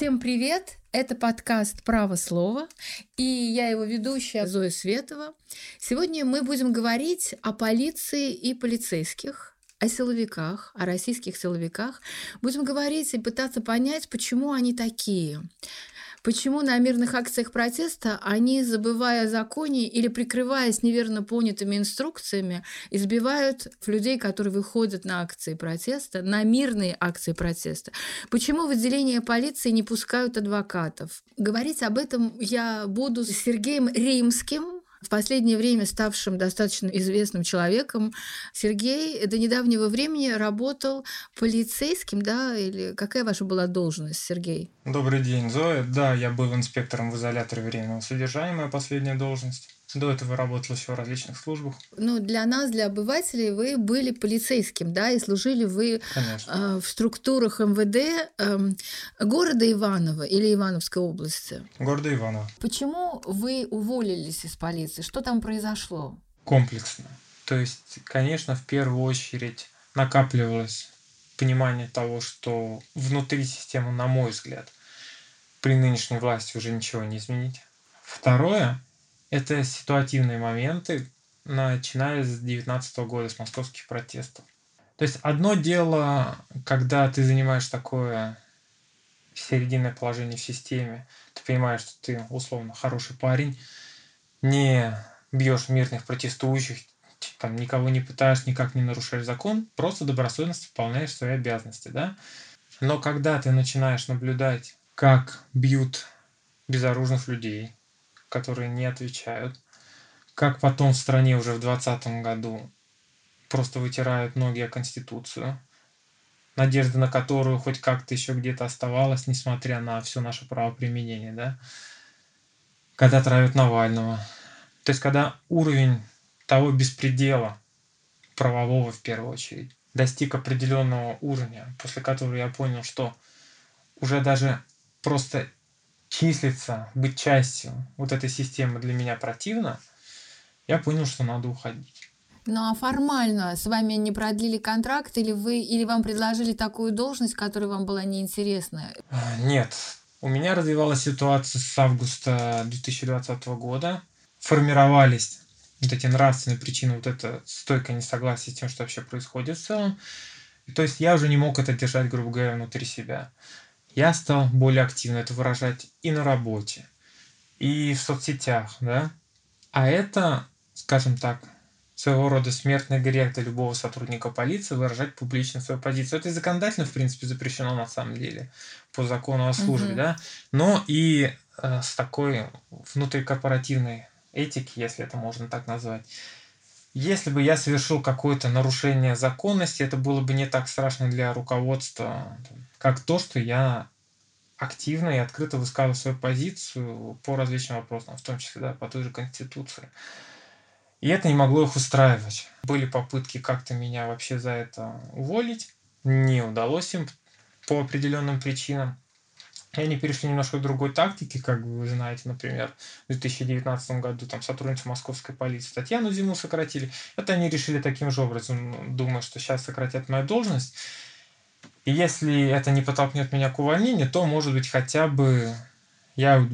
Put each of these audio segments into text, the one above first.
Всем привет! Это подкаст «Право слова» и я его ведущая Зоя Светова. Сегодня мы будем говорить о полиции и полицейских, о силовиках, о российских силовиках. Будем говорить и пытаться понять, почему они такие. Почему на мирных акциях протеста они, забывая о законе или прикрываясь неверно понятыми инструкциями, избивают людей, которые выходят на акции протеста, на мирные акции протеста? Почему в отделение полиции не пускают адвокатов? Говорить об этом я буду с Сергеем Римским, в последнее время ставшим достаточно известным человеком, Сергей до недавнего времени работал полицейским, да, или какая ваша была должность, Сергей? Добрый день, Зоя. Да, я был инспектором в изоляторе временного содержания, моя последняя должность. До этого работал еще в различных службах. Ну, для нас, для обывателей, вы были полицейским, да, и служили вы э, в структурах МВД э, города Иваново или Ивановской области? Города Иваново. Почему вы уволились из полиции? Что там произошло? Комплексно. То есть, конечно, в первую очередь накапливалось понимание того, что внутри системы, на мой взгляд, при нынешней власти уже ничего не изменить. Второе, это ситуативные моменты, начиная с 2019 года, с московских протестов. То есть одно дело, когда ты занимаешь такое серединное положение в системе, ты понимаешь, что ты условно хороший парень, не бьешь мирных протестующих, там никого не пытаешь, никак не нарушаешь закон, просто добросовестно выполняешь свои обязанности, да. Но когда ты начинаешь наблюдать, как бьют безоружных людей, которые не отвечают. Как потом в стране уже в 2020 году просто вытирают ноги о Конституцию, надежда на которую хоть как-то еще где-то оставалась, несмотря на все наше правоприменение, да? Когда травят Навального. То есть, когда уровень того беспредела, правового в первую очередь, достиг определенного уровня, после которого я понял, что уже даже просто числиться, быть частью вот этой системы для меня противно, я понял, что надо уходить. Ну а формально с вами не продлили контракт или вы или вам предложили такую должность, которая вам была неинтересна? Нет. У меня развивалась ситуация с августа 2020 года. Формировались вот эти нравственные причины, вот это стойкое несогласие с тем, что вообще происходит в целом. то есть я уже не мог это держать, грубо говоря, внутри себя я стал более активно это выражать и на работе, и в соцсетях, да. А это, скажем так, своего рода смертный грех для любого сотрудника полиции выражать публично свою позицию. Это и законодательно, в принципе, запрещено на самом деле по закону о службе, угу. да, но и э, с такой внутрикорпоративной этики, если это можно так назвать. Если бы я совершил какое-то нарушение законности, это было бы не так страшно для руководства, как то, что я активно и открыто высказывал свою позицию по различным вопросам, в том числе да, по той же Конституции. И это не могло их устраивать. Были попытки как-то меня вообще за это уволить. Не удалось им по определенным причинам. И они перешли немножко к другой тактике, как вы знаете, например, в 2019 году там сотрудницу московской полиции Татьяну Зиму сократили. Это они решили таким же образом, думая, что сейчас сократят мою должность. И если это не подтолкнет меня к увольнению, то, может быть, хотя бы я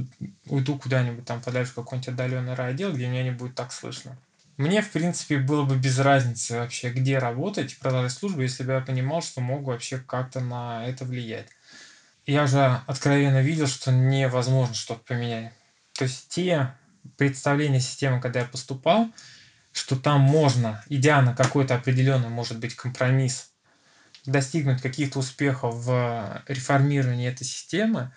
уйду куда-нибудь там подальше в какой-нибудь отдаленный райотдел, где меня не будет так слышно. Мне, в принципе, было бы без разницы вообще, где работать, продолжать службу, если бы я понимал, что могу вообще как-то на это влиять. Я же откровенно видел, что невозможно что-то поменять. То есть те представления системы, когда я поступал, что там можно, идя на какой-то определенный, может быть, компромисс достигнуть каких-то успехов в реформировании этой системы,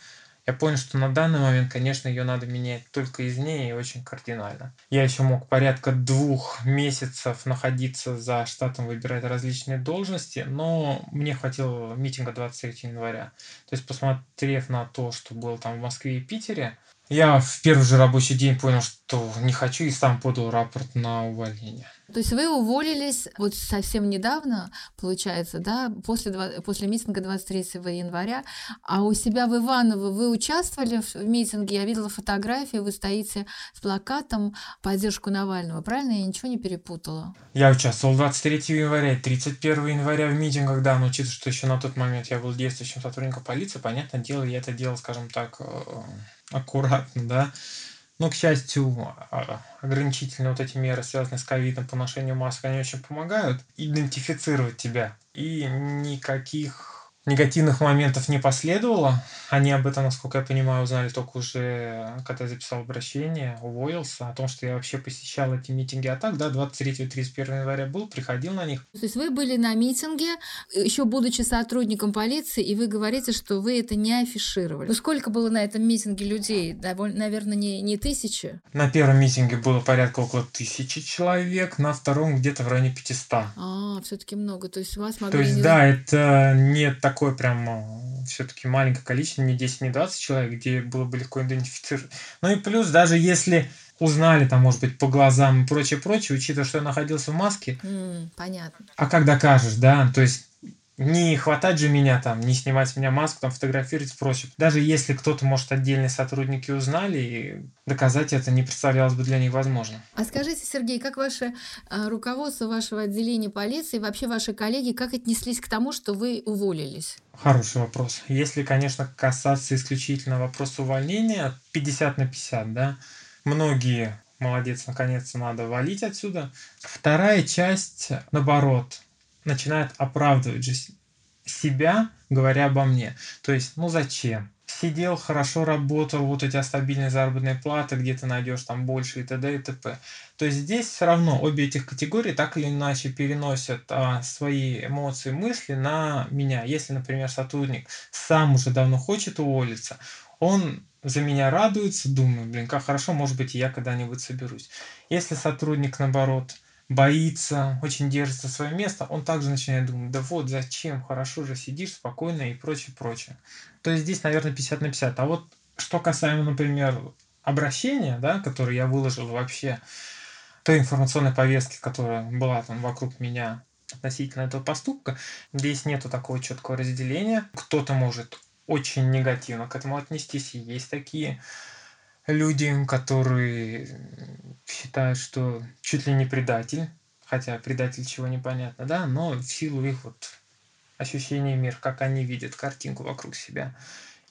я понял, что на данный момент, конечно, ее надо менять только из ней и очень кардинально. Я еще мог порядка двух месяцев находиться за штатом, выбирать различные должности, но мне хватило митинга 23 января. То есть, посмотрев на то, что было там в Москве и Питере, Я в первый же рабочий день понял, что не хочу, и сам подал рапорт на увольнение. То есть вы уволились вот совсем недавно, получается, да, после, после митинга 23 января, а у себя в Иваново вы участвовали в митинге, я видела фотографии, вы стоите с плакатом поддержку Навального, правильно? Я ничего не перепутала? Я участвовал 23 января 31 января в митингах, да, но учитывая, что еще на тот момент я был действующим сотрудником полиции, понятное дело, я это делал, скажем так, э, аккуратно, да, но, к счастью, а, ограничительные вот эти меры, связанные с ковидом, по ношению масок, они очень помогают идентифицировать тебя. И никаких негативных моментов не последовало. Они об этом, насколько я понимаю, узнали только уже, когда я записал обращение, уволился, о том, что я вообще посещал эти митинги. А так, да, 23-31 января был, приходил на них. То есть вы были на митинге, еще будучи сотрудником полиции, и вы говорите, что вы это не афишировали. Ну, сколько было на этом митинге людей? Довольно, наверное, не, не тысячи? На первом митинге было порядка около тысячи человек, на втором где-то в районе 500. А, все-таки много. То есть у вас могли... То есть, не... да, это не так такое прям э, все-таки маленькое количество, не 10, не 20 человек, где было бы легко идентифицировать. Ну и плюс, даже если узнали там, может быть, по глазам и прочее, прочее, учитывая, что я находился в маске. Mm, понятно. А как докажешь, да? То есть не хватать же меня там, не снимать с меня маску, там фотографировать и прочее. Даже если кто-то, может, отдельные сотрудники узнали, доказать это не представлялось бы для них возможным. А скажите, Сергей, как ваше а, руководство вашего отделения полиции, вообще ваши коллеги, как отнеслись к тому, что вы уволились? Хороший вопрос. Если, конечно, касаться исключительно вопроса увольнения, 50 на 50, да, многие молодец, наконец-то надо валить отсюда. Вторая часть, наоборот, начинает оправдывать же себя, говоря обо мне. То есть, ну зачем? Сидел, хорошо работал, вот у тебя стабильные заработные платы, где ты найдешь там больше и т.д. и т.п. То есть здесь все равно обе этих категории так или иначе переносят а, свои эмоции, мысли на меня. Если, например, сотрудник сам уже давно хочет уволиться, он за меня радуется, думаю, блин, как хорошо, может быть, я когда-нибудь соберусь. Если сотрудник, наоборот, боится, очень держится свое место, он также начинает думать, да вот зачем, хорошо же сидишь спокойно и прочее, прочее. То есть здесь, наверное, 50 на 50. А вот что касаемо, например, обращения, да, которое я выложил вообще, той информационной повестки, которая была там вокруг меня относительно этого поступка, здесь нету такого четкого разделения. Кто-то может очень негативно к этому отнестись, и есть такие люди, которые считают, что чуть ли не предатель, хотя предатель чего непонятно, да, но в силу их вот ощущения мира, как они видят картинку вокруг себя.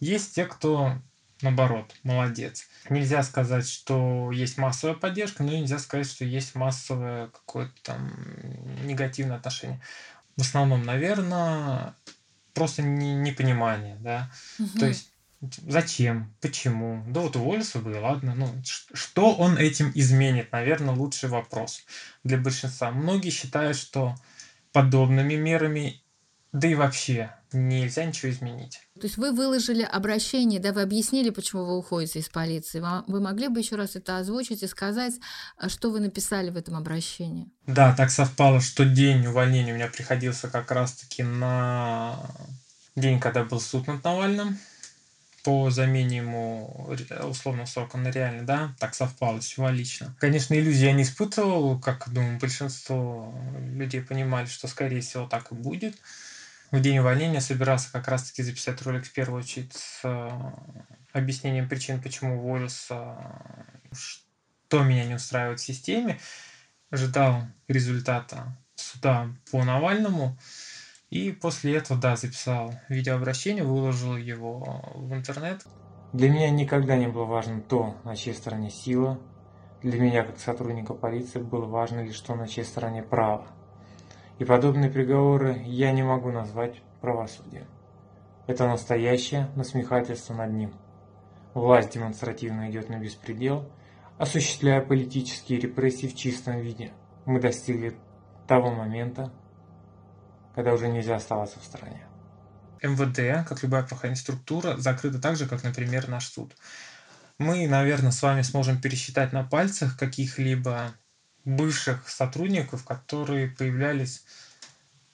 Есть те, кто наоборот, молодец. Нельзя сказать, что есть массовая поддержка, но нельзя сказать, что есть массовое какое-то там негативное отношение. В основном, наверное, просто не, непонимание, да. Угу. То есть Зачем? Почему? Да вот уволился бы, ладно. Ну, что он этим изменит? Наверное, лучший вопрос для большинства. Многие считают, что подобными мерами, да и вообще, нельзя ничего изменить. То есть вы выложили обращение, да, вы объяснили, почему вы уходите из полиции. Вы могли бы еще раз это озвучить и сказать, а что вы написали в этом обращении? Да, так совпало, что день увольнения у меня приходился как раз-таки на день, когда был суд над Навальным по замене ему условного срока на реальный, да, так совпало символично. Конечно, иллюзии я не испытывал, как, думаю, большинство людей понимали, что, скорее всего, так и будет. В день увольнения собирался как раз-таки записать ролик в первую очередь с э, объяснением причин, почему уволился, что меня не устраивает в системе. Ждал результата суда по Навальному. И после этого, да, записал видеообращение, выложил его в интернет. Для меня никогда не было важно то, на чьей стороне сила. Для меня, как сотрудника полиции, было важно лишь то, на чьей стороне право. И подобные приговоры я не могу назвать правосудием. Это настоящее насмехательство над ним. Власть демонстративно идет на беспредел, осуществляя политические репрессии в чистом виде. Мы достигли того момента, когда уже нельзя оставаться в стороне. МВД, как любая правоохранительная структура, закрыта так же, как, например, наш суд. Мы, наверное, с вами сможем пересчитать на пальцах каких-либо бывших сотрудников, которые появлялись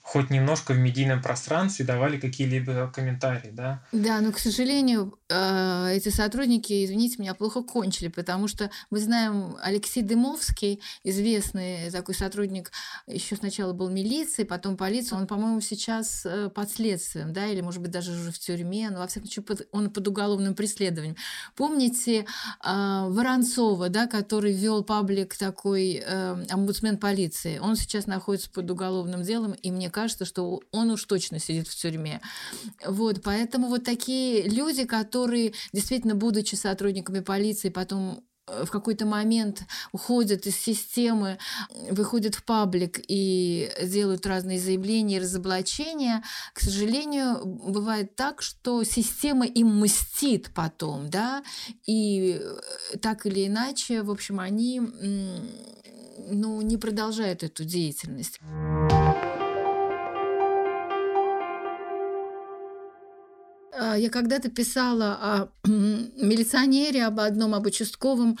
хоть немножко в медийном пространстве давали какие-либо комментарии, да. Да, но, к сожалению, э, эти сотрудники, извините меня, плохо кончили, потому что мы знаем Алексей Дымовский, известный такой сотрудник, еще сначала был милиции, потом полиция, он, по-моему, сейчас э, под следствием, да, или, может быть, даже уже в тюрьме, но, во всяком случае, он под уголовным преследованием. Помните э, Воронцова, да, который вел паблик такой омбудсмен полиции? Он сейчас находится под уголовным делом, и мне кажется, что он уж точно сидит в тюрьме. Вот, поэтому вот такие люди, которые действительно, будучи сотрудниками полиции, потом э, в какой-то момент уходят из системы, выходят в паблик и делают разные заявления и разоблачения, к сожалению, бывает так, что система им мстит потом, да, и э, так или иначе, в общем, они ну, не продолжают эту деятельность. Я когда-то писала о милиционере, об одном, об участковом,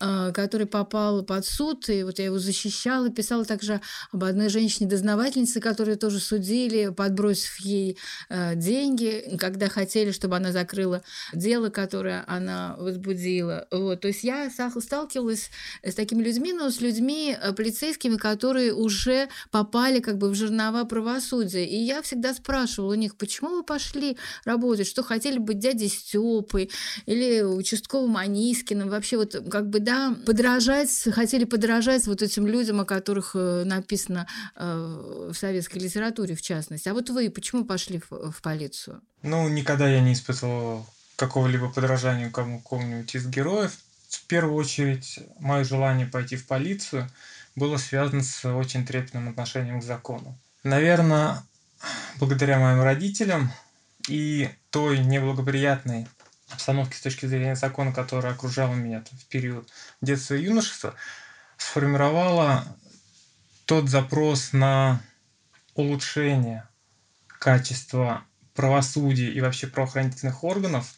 а, который попал под суд, и вот я его защищала. Писала также об одной женщине-дознавательнице, которую тоже судили, подбросив ей а, деньги, когда хотели, чтобы она закрыла дело, которое она возбудила. Вот. То есть я сталкивалась с такими людьми, но с людьми полицейскими, которые уже попали как бы в жернова правосудия. И я всегда спрашивала у них, почему вы пошли работать, что хотели быть дядей Степой или участковым Анискиным. Вообще вот как бы, да, подражать, хотели подражать вот этим людям, о которых э, написано э, в советской литературе, в частности. А вот вы почему пошли в, в полицию? Ну, никогда я не испытывал какого-либо подражания кому-нибудь из героев. В первую очередь, мое желание пойти в полицию было связано с очень трепетным отношением к закону. Наверное, благодаря моим родителям и той неблагоприятной обстановки с точки зрения закона, которая окружала меня в период детства и юношества, сформировала тот запрос на улучшение качества правосудия и вообще правоохранительных органов,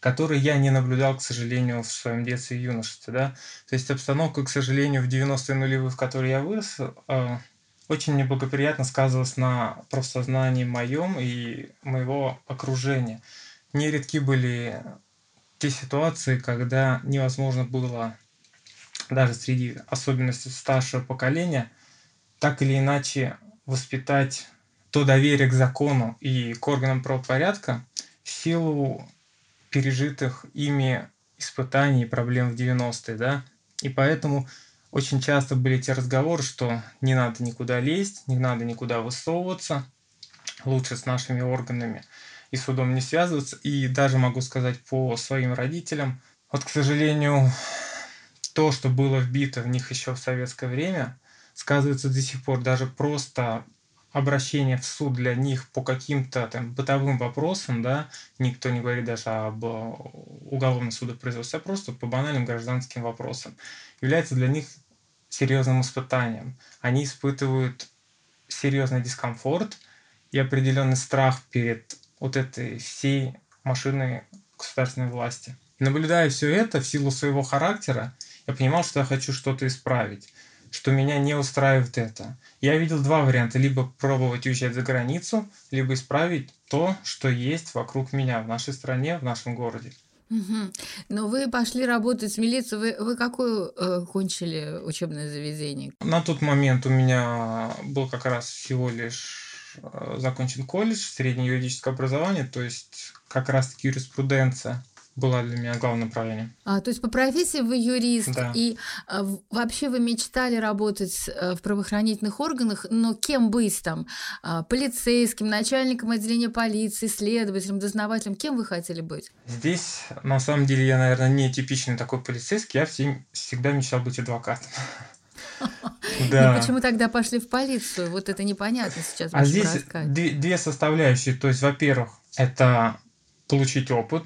который я не наблюдал, к сожалению, в своем детстве и юношестве. Да? То есть обстановка, к сожалению, в 90-е нулевые, в которой я вырос, а, очень неблагоприятно сказывалось на профсознании моем и моего окружения. Нередки были те ситуации, когда невозможно было даже среди особенностей старшего поколения так или иначе воспитать то доверие к закону и к органам правопорядка в силу пережитых ими испытаний и проблем в 90-е, да, и поэтому очень часто были те разговоры, что не надо никуда лезть, не надо никуда высовываться, лучше с нашими органами и судом не связываться. И даже могу сказать по своим родителям, вот, к сожалению, то, что было вбито в них еще в советское время, сказывается до сих пор. Даже просто обращение в суд для них по каким-то там бытовым вопросам, да, никто не говорит даже об уголовном судопроизводстве, а просто по банальным гражданским вопросам, является для них серьезным испытанием. Они испытывают серьезный дискомфорт и определенный страх перед вот этой всей машиной государственной власти. наблюдая все это в силу своего характера, я понимал, что я хочу что-то исправить что меня не устраивает это. Я видел два варианта. Либо пробовать уезжать за границу, либо исправить то, что есть вокруг меня, в нашей стране, в нашем городе. Угу. Но вы пошли работать в милицию. Вы, вы какое э, кончили учебное заведение? На тот момент у меня был как раз всего лишь э, закончен колледж, среднее юридическое образование, то есть как раз-таки юриспруденция была для меня главным направлением. А, то есть по профессии вы юрист, да. и а, вообще вы мечтали работать а, в правоохранительных органах, но кем быть там? А, полицейским, начальником отделения полиции, следователем, дознавателем? Кем вы хотели быть? Здесь, на самом деле, я, наверное, не типичный такой полицейский, я всегда мечтал быть адвокатом. Да. Ну почему тогда пошли в полицию? Вот это непонятно сейчас. А здесь две, две составляющие. То есть, во-первых, это получить опыт,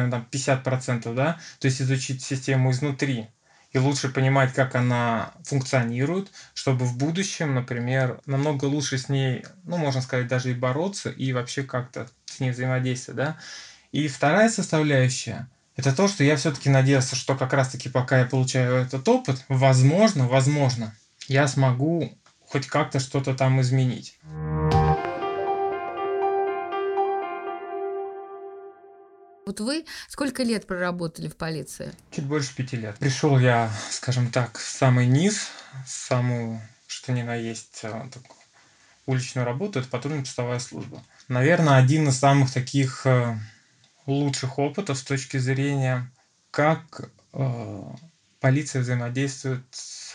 там, там 50%, да, то есть изучить систему изнутри и лучше понимать, как она функционирует, чтобы в будущем, например, намного лучше с ней, ну, можно сказать, даже и бороться, и вообще как-то с ней взаимодействовать, да. И вторая составляющая – это то, что я все-таки надеялся, что как раз-таки пока я получаю этот опыт, возможно, возможно, я смогу хоть как-то что-то там изменить. Вот вы сколько лет проработали в полиции? Чуть больше пяти лет. Пришел я, скажем так, в самый низ, самую, что ни на есть, э, такую уличную работу, это патрульно-постовая служба. Наверное, один из самых таких э, лучших опытов с точки зрения, как э, полиция взаимодействует с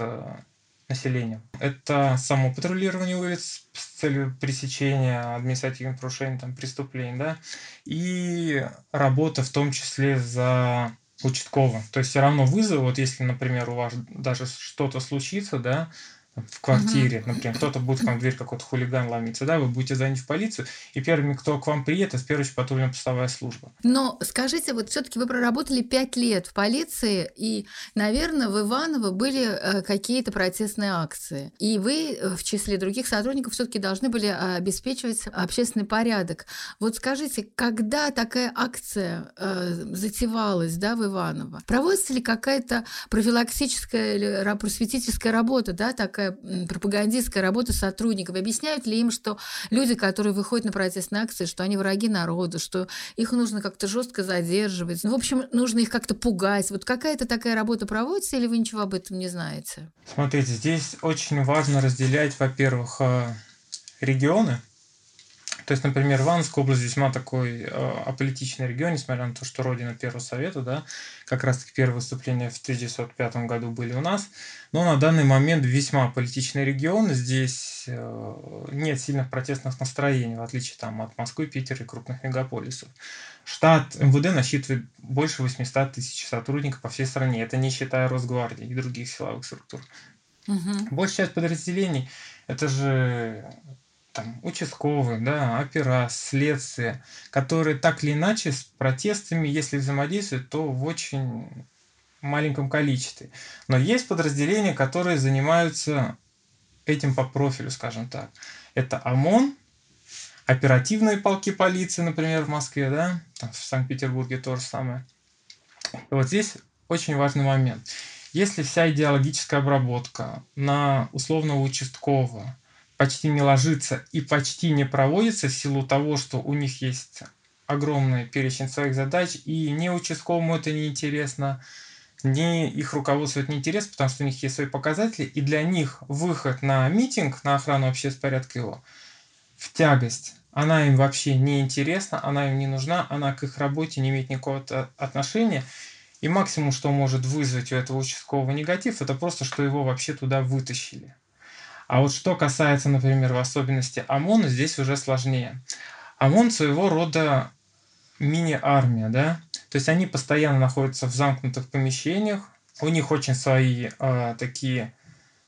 населением. Это само патрулирование улиц с целью пресечения административных нарушений, там, преступлений, да, и работа в том числе за участковым. То есть все равно вызовы, вот если, например, у вас даже что-то случится, да, в квартире, угу. например, кто-то будет к вам в дверь какой-то хулиган ломиться, да, вы будете звонить в полицию, и первыми, кто к вам приедет, это в первую очередь патрульно-постовая служба. Но скажите, вот все-таки вы проработали пять лет в полиции, и, наверное, в Иваново были э, какие-то протестные акции, и вы э, в числе других сотрудников все-таки должны были обеспечивать общественный порядок. Вот скажите, когда такая акция э, затевалась, да, в Иваново, проводится ли какая-то профилактическая или просветительская работа, да, такая пропагандистская работа сотрудников? Объясняют ли им, что люди, которые выходят на протестные акции, что они враги народа, что их нужно как-то жестко задерживать? Ну, в общем, нужно их как-то пугать. Вот какая-то такая работа проводится или вы ничего об этом не знаете? Смотрите, здесь очень важно разделять, во-первых, э, регионы, то есть, например, Ивановская область весьма такой э, аполитичный регион, несмотря на то, что родина Первого Совета, да, как раз-таки первые выступления в 1905 году были у нас, но на данный момент весьма аполитичный регион, здесь э, нет сильных протестных настроений, в отличие там, от Москвы, Питера и крупных мегаполисов. Штат МВД насчитывает больше 800 тысяч сотрудников по всей стране, это не считая Росгвардии и других силовых структур. Угу. Большая часть подразделений это же там, участковые, да, опера, следствие, которые так или иначе с протестами, если взаимодействуют, то в очень маленьком количестве. Но есть подразделения, которые занимаются этим по профилю, скажем так. Это ОМОН, оперативные полки полиции, например, в Москве, да, там в Санкт-Петербурге то же самое. И вот здесь очень важный момент. Если вся идеологическая обработка на условного участкового, почти не ложится и почти не проводится в силу того, что у них есть огромный перечень своих задач, и ни участковому это не интересно, ни их руководству это не интересно, потому что у них есть свои показатели, и для них выход на митинг, на охрану общественного порядка его, в тягость. Она им вообще не интересна, она им не нужна, она к их работе не имеет никакого отношения. И максимум, что может вызвать у этого участкового негатив, это просто, что его вообще туда вытащили. А вот что касается, например, в особенности ОМОНа, здесь уже сложнее. ОМОН своего рода мини-армия, да, то есть они постоянно находятся в замкнутых помещениях, у них очень свои э, такие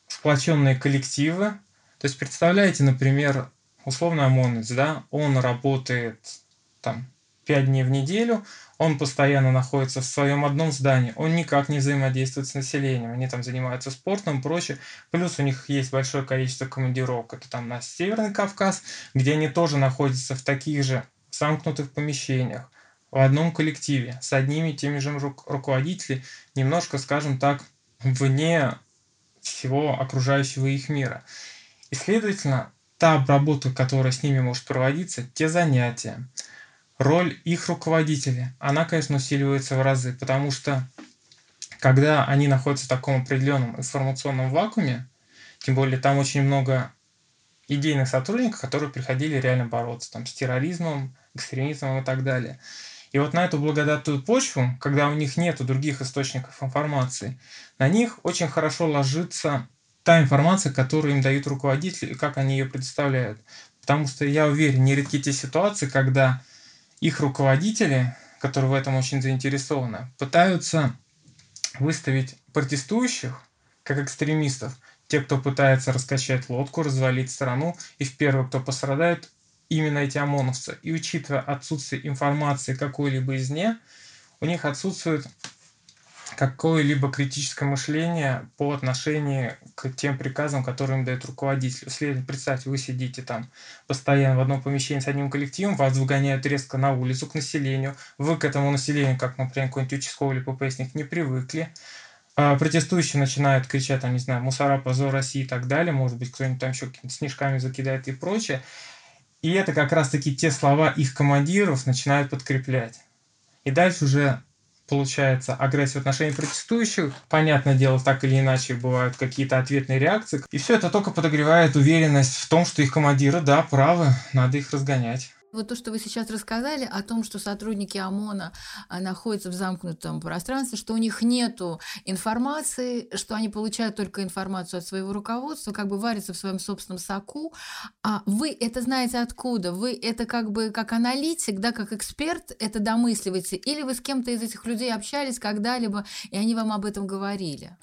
сплоченные коллективы. То есть представляете, например, условно ОМОНец, да, он работает там 5 дней в неделю, он постоянно находится в своем одном здании, он никак не взаимодействует с населением, они там занимаются спортом и прочее, плюс у них есть большое количество командировок, это там на Северный Кавказ, где они тоже находятся в таких же замкнутых помещениях, в одном коллективе, с одними и теми же руководителями, немножко, скажем так, вне всего окружающего их мира. И, следовательно, та обработка, которая с ними может проводиться, те занятия, роль их руководителя, она, конечно, усиливается в разы, потому что когда они находятся в таком определенном информационном вакууме, тем более там очень много идейных сотрудников, которые приходили реально бороться там, с терроризмом, экстремизмом и так далее. И вот на эту благодатную почву, когда у них нет других источников информации, на них очень хорошо ложится та информация, которую им дают руководители и как они ее представляют. Потому что я уверен, нередки те ситуации, когда их руководители, которые в этом очень заинтересованы, пытаются выставить протестующих как экстремистов, те, кто пытается раскачать лодку, развалить страну, и в первых, кто пострадает, именно эти ОМОНовцы. И учитывая отсутствие информации какой-либо из них, у них отсутствует какое-либо критическое мышление по отношению к тем приказам, которые им дает руководитель. Следовательно, представьте, вы сидите там постоянно в одном помещении с одним коллективом, вас выгоняют резко на улицу к населению, вы к этому населению, как, например, какой-нибудь участковый или ППСник, не привыкли, а протестующие начинают кричать, там, не знаю, мусора, позор России и так далее, может быть, кто-нибудь там еще снежками закидает и прочее. И это как раз-таки те слова их командиров начинают подкреплять. И дальше уже получается агрессия в отношении протестующих. Понятное дело, так или иначе бывают какие-то ответные реакции. И все это только подогревает уверенность в том, что их командиры, да, правы, надо их разгонять. Вот то, что вы сейчас рассказали о том, что сотрудники ОМОНа а, находятся в замкнутом пространстве, что у них нет информации, что они получают только информацию от своего руководства, как бы варятся в своем собственном соку. А вы это знаете откуда? Вы это как бы как аналитик, да, как эксперт это домысливаете? Или вы с кем-то из этих людей общались когда-либо, и они вам об этом говорили?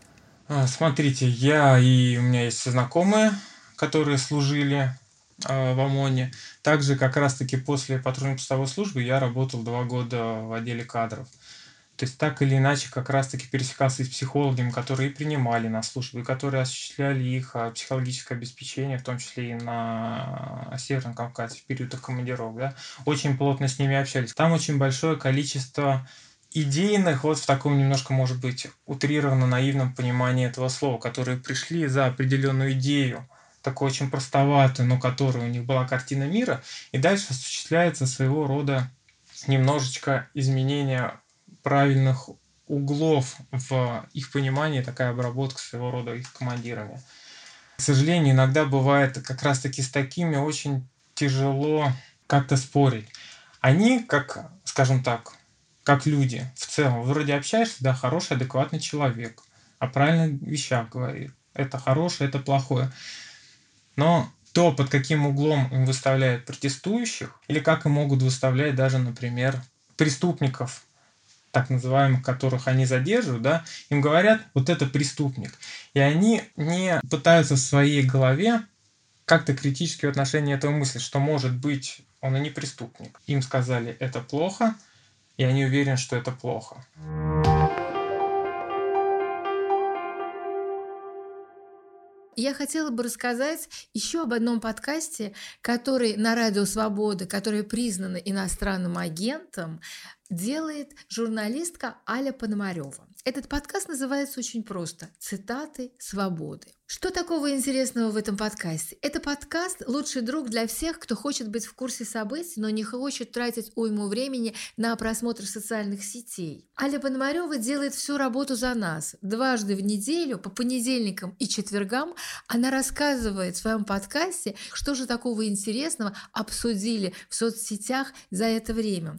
А, смотрите, я и у меня есть знакомые, которые служили в ОМОНе. Также как раз-таки после патрульно-постовой службы я работал два года в отделе кадров. То есть так или иначе как раз-таки пересекался с психологами, которые принимали на службу, и которые осуществляли их а, психологическое обеспечение, в том числе и на Северном Кавказе в период их командировок. Да? Очень плотно с ними общались. Там очень большое количество идейных, вот в таком немножко, может быть, утрированно наивном понимании этого слова, которые пришли за определенную идею, такой очень простоватый, но который у них была картина мира, и дальше осуществляется своего рода немножечко изменение правильных углов в их понимании, такая обработка своего рода их командирами. К сожалению, иногда бывает как раз-таки с такими очень тяжело как-то спорить. Они, как, скажем так, как люди в целом, вроде общаешься, да, хороший, адекватный человек, о правильных вещах говорит. Это хорошее, это плохое. Но то, под каким углом им выставляют протестующих, или как им могут выставлять даже, например, преступников, так называемых, которых они задерживают, да, им говорят, вот это преступник. И они не пытаются в своей голове как-то критически в отношении этого мысли, что может быть он и не преступник. Им сказали, это плохо, и они уверены, что это плохо. Я хотела бы рассказать еще об одном подкасте, который на Радио Свобода, который признан иностранным агентом, делает журналистка Аля Пономарева. Этот подкаст называется очень просто «Цитаты свободы». Что такого интересного в этом подкасте? Это подкаст «Лучший друг для всех, кто хочет быть в курсе событий, но не хочет тратить уйму времени на просмотр социальных сетей». Аля Пономарева делает всю работу за нас. Дважды в неделю, по понедельникам и четвергам, она рассказывает в своем подкасте, что же такого интересного обсудили в соцсетях за это время.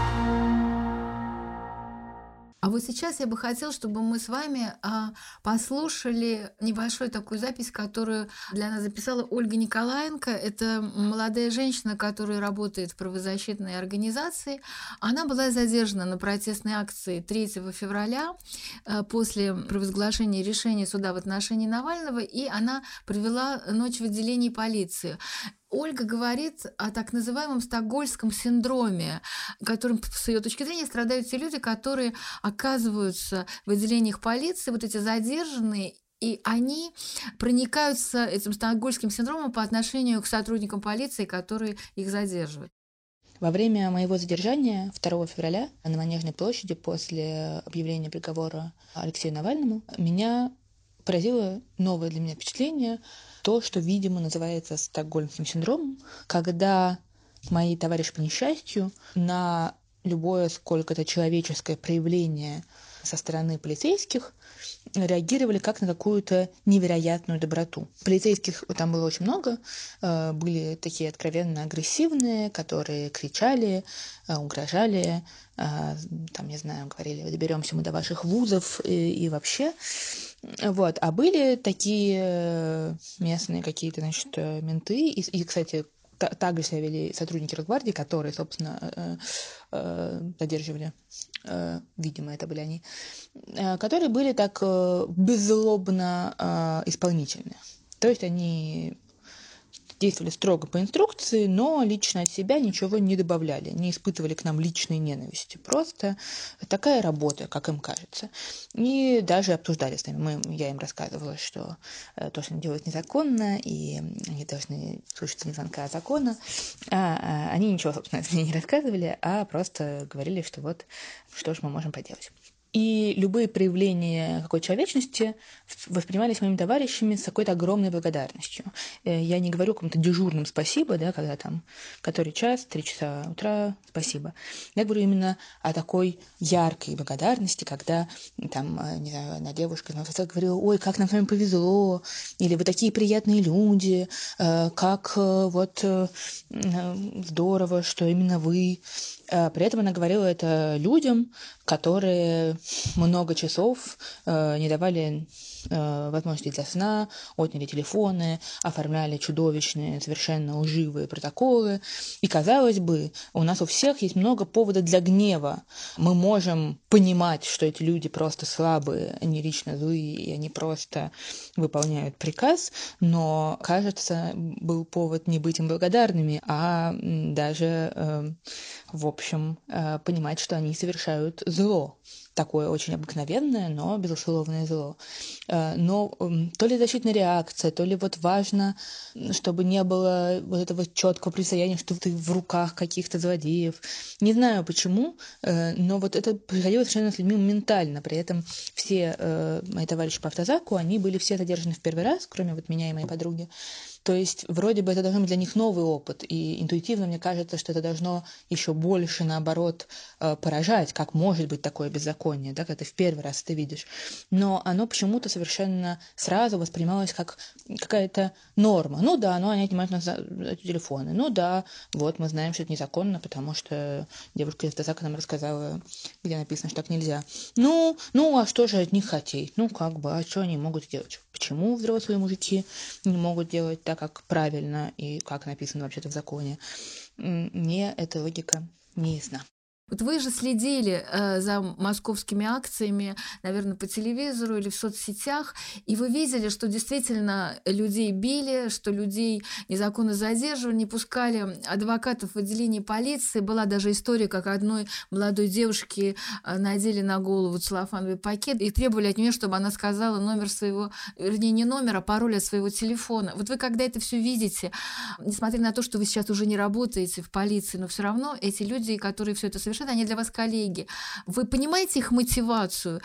А вот сейчас я бы хотела, чтобы мы с вами а, послушали небольшую такую запись, которую для нас записала Ольга Николаенко. Это молодая женщина, которая работает в правозащитной организации. Она была задержана на протестной акции 3 февраля а, после провозглашения решения суда в отношении Навального, и она провела ночь в отделении полиции. Ольга говорит о так называемом стокгольском синдроме, которым, с ее точки зрения, страдают те люди, которые оказываются в отделениях полиции, вот эти задержанные, и они проникаются этим стокгольским синдромом по отношению к сотрудникам полиции, которые их задерживают. Во время моего задержания 2 февраля на Манежной площади после объявления приговора Алексею Навальному меня поразило новое для меня впечатление – то, что, видимо, называется стокгольмским синдромом, когда мои товарищи по несчастью на любое сколько-то человеческое проявление со стороны полицейских реагировали как на какую-то невероятную доброту. Полицейских там было очень много, э, были такие откровенно агрессивные, которые кричали, э, угрожали, э, там, не знаю, говорили, доберемся мы до ваших вузов и, и вообще. Вот. А были такие местные какие-то, значит, менты, и, и кстати, также себя вели сотрудники Росгвардии, которые, собственно, э, э, задерживали, э, видимо, это были они, которые были так беззлобно исполнительны. То есть они действовали строго по инструкции, но лично от себя ничего не добавляли, не испытывали к нам личной ненависти. Просто такая работа, как им кажется. И даже обсуждали с нами. Мы, я им рассказывала, что э, то, что они делают незаконно, и они должны слушаться не звонка, а закона. А, они ничего, собственно, мне не рассказывали, а просто говорили, что вот что же мы можем поделать. И любые проявления какой-то человечности воспринимались моими товарищами с какой-то огромной благодарностью. Э, я не говорю о каком-то дежурном спасибо, да, когда там который час, три часа утра, спасибо. Я говорю именно о такой яркой благодарности, когда там, э, не знаю, одна девушка на говорила, ой, как нам с вами повезло, или вы такие приятные люди, э, как вот здорово, что именно вы. При этом она говорила это людям, которые много часов э, не давали э, возможности для сна, отняли телефоны, оформляли чудовищные, совершенно лживые протоколы. И, казалось бы, у нас у всех есть много поводов для гнева. Мы можем понимать, что эти люди просто слабые, они лично злые, и они просто выполняют приказ, но, кажется, был повод не быть им благодарными, а даже, э, в общем, э, понимать, что они совершают зло такое очень обыкновенное, но безусловное зло. Э, но то ли защитная реакция, то ли вот важно, чтобы не было вот этого четкого представления, что ты в руках каких-то злодеев. Не знаю почему, э, но вот это происходило совершенно с людьми моментально. При этом все э, мои товарищи по автозаку, они были все задержаны в первый раз, кроме вот меня и моей подруги. То есть вроде бы это должно быть для них новый опыт, и интуитивно мне кажется, что это должно еще больше, наоборот, э, поражать, как может быть такое беззаконие, да, когда ты в первый раз это видишь. Но оно почему-то совершенно сразу воспринималось как какая-то норма. Ну да, ну они отнимают нас телефоны. Ну да, вот мы знаем, что это незаконно, потому что девушка из Тазака нам рассказала, где написано, что так нельзя. Ну, ну, а что же от них хотеть? Ну, как бы, а что они могут сделать? Почему взрослые мужики не могут делать так, как правильно и как написано вообще-то в законе? Мне эта логика не ясна. Вот вы же следили э, за московскими акциями, наверное, по телевизору или в соцсетях, и вы видели, что действительно людей били, что людей незаконно задерживали, не пускали адвокатов в отделении полиции. Была даже история, как одной молодой девушке э, надели на голову целлофановый пакет и требовали от нее, чтобы она сказала номер своего, вернее, не номер, а пароль от своего телефона. Вот вы, когда это все видите, несмотря на то, что вы сейчас уже не работаете в полиции, но все равно эти люди, которые все это совершают, совершают, они для вас коллеги. Вы понимаете их мотивацию?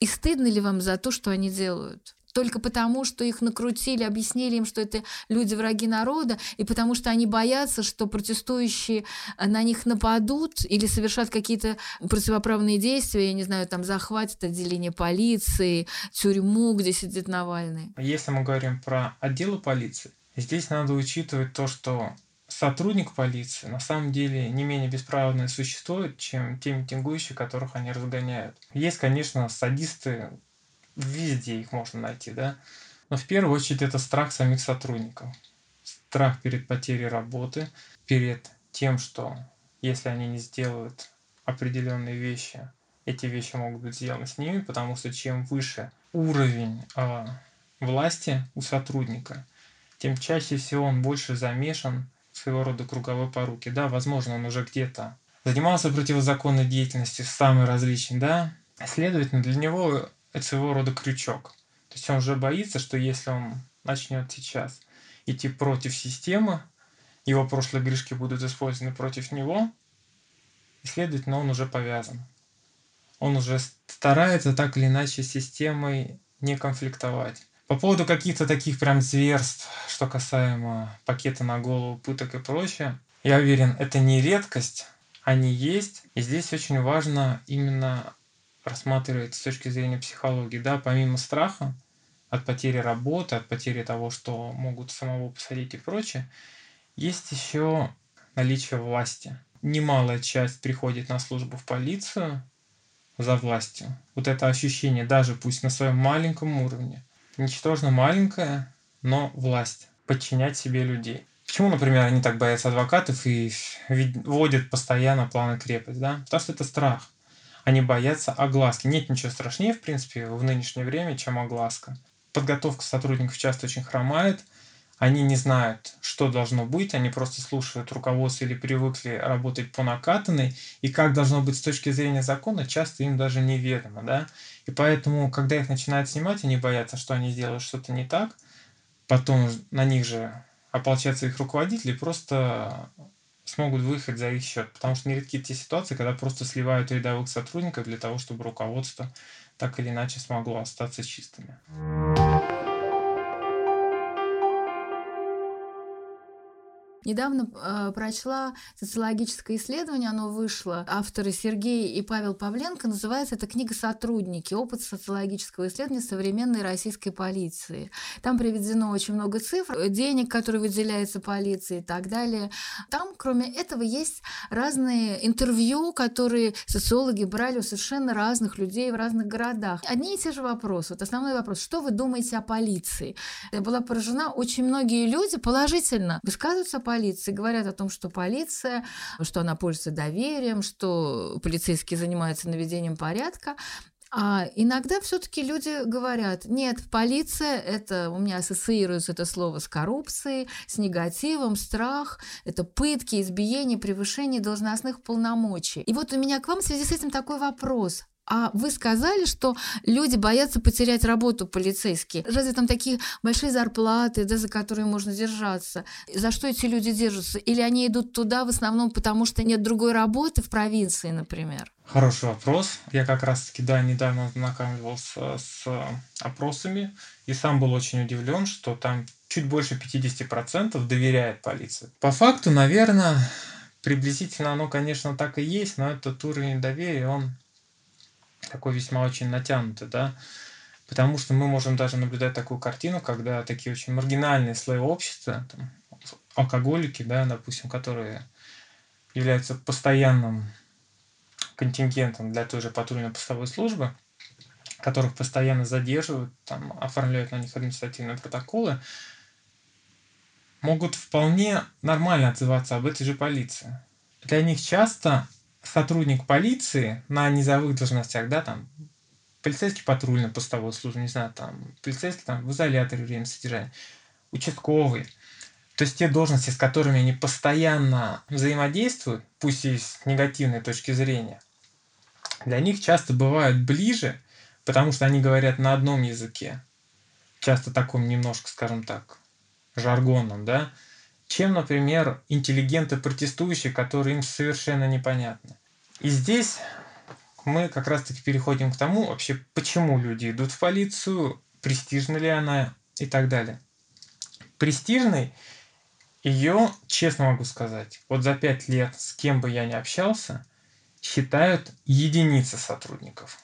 И стыдно ли вам за то, что они делают? Только потому, что их накрутили, объяснили им, что это люди враги народа, и потому что они боятся, что протестующие на них нападут или совершат какие-то противоправные действия, я не знаю, там захватят отделение полиции, тюрьму, где сидит Навальный. Если мы говорим про отделы полиции, здесь надо учитывать то, что сотрудник полиции на самом деле не менее бесправное существо, чем те митингующие, которых они разгоняют. Есть, конечно, садисты, везде их можно найти, да, но в первую очередь это страх самих сотрудников. Страх перед потерей работы, перед тем, что если они не сделают определенные вещи, эти вещи могут быть сделаны с ними, потому что чем выше уровень э, власти у сотрудника, тем чаще всего он больше замешан своего рода круговой поруки. Да, возможно, он уже где-то занимался противозаконной деятельностью, самой различной, да. Следовательно, для него это своего рода крючок. То есть он уже боится, что если он начнет сейчас идти против системы, его прошлые грешки будут использованы против него, и, следовательно, он уже повязан. Он уже старается так или иначе с системой не конфликтовать. По поводу каких-то таких прям зверств, что касаемо пакета на голову, пыток и прочее, я уверен, это не редкость, они есть. И здесь очень важно именно рассматривать с точки зрения психологии, да, помимо страха от потери работы, от потери того, что могут самого посадить и прочее, есть еще наличие власти. Немалая часть приходит на службу в полицию за властью. Вот это ощущение, даже пусть на своем маленьком уровне, ничтожно маленькая, но власть подчинять себе людей. Почему, например, они так боятся адвокатов и вводят постоянно планы крепость, да? Потому что это страх. Они боятся огласки. Нет ничего страшнее, в принципе, в нынешнее время, чем огласка. Подготовка сотрудников часто очень хромает, они не знают, что должно быть, они просто слушают руководство или привыкли работать по накатанной, и как должно быть с точки зрения закона, часто им даже неведомо, да. И поэтому, когда их начинают снимать, они боятся, что они сделают что-то не так, потом на них же ополчатся их руководители, просто смогут выехать за их счет. Потому что нередки те ситуации, когда просто сливают рядовых сотрудников для того, чтобы руководство так или иначе смогло остаться чистыми. Недавно э, прочла социологическое исследование, оно вышло. Авторы Сергей и Павел Павленко. Называется эта книга «Сотрудники. Опыт социологического исследования современной российской полиции». Там приведено очень много цифр, денег, которые выделяются полиции и так далее. Там, кроме этого, есть разные интервью, которые социологи брали у совершенно разных людей в разных городах. Одни и те же вопросы. Вот основной вопрос. Что вы думаете о полиции? Я была поражена. Очень многие люди положительно высказываются о полиции, говорят о том, что полиция, что она пользуется доверием, что полицейские занимаются наведением порядка. А иногда все-таки люди говорят, нет, полиция, это у меня ассоциируется это слово с коррупцией, с негативом, страх, это пытки, избиение, превышение должностных полномочий. И вот у меня к вам в связи с этим такой вопрос. А вы сказали, что люди боятся потерять работу полицейские. Разве там такие большие зарплаты, да, за которые можно держаться? За что эти люди держатся? Или они идут туда в основном потому, что нет другой работы в провинции, например? Хороший вопрос. Я как раз-таки, да, недавно знакомился с опросами и сам был очень удивлен, что там чуть больше 50% доверяет полиции. По факту, наверное, приблизительно оно, конечно, так и есть, но этот уровень доверия, он такой весьма очень натянутый, да, потому что мы можем даже наблюдать такую картину, когда такие очень маргинальные слои общества, там, алкоголики, да, допустим, которые являются постоянным контингентом для той же патрульно-постовой службы, которых постоянно задерживают, там, оформляют на них административные протоколы, могут вполне нормально отзываться об этой же полиции. Для них часто сотрудник полиции на низовых должностях, да, там, полицейский патрульно постовой службы, не знаю, там, полицейский там в изоляторе время содержания, участковый, то есть те должности, с которыми они постоянно взаимодействуют, пусть и с негативной точки зрения, для них часто бывают ближе, потому что они говорят на одном языке, часто таком немножко, скажем так, жаргонном, да, чем, например, интеллигенты протестующие, которые им совершенно непонятны. И здесь мы как раз-таки переходим к тому, вообще, почему люди идут в полицию, престижна ли она и так далее. Престижной ее, честно могу сказать, вот за пять лет, с кем бы я ни общался, считают единицы сотрудников.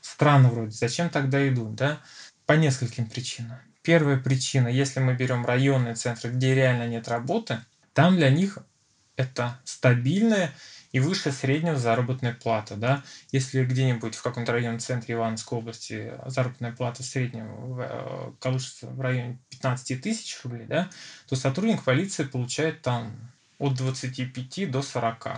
Странно вроде, зачем тогда идут, да? По нескольким причинам. Первая причина, если мы берем районные центры, где реально нет работы, там для них это стабильная и выше среднего заработная плата. Да? Если где-нибудь в каком-то районном центре Ивановской области заработная плата среднего э, колышется в районе 15 тысяч рублей, да, то сотрудник полиции получает там от 25 до 40.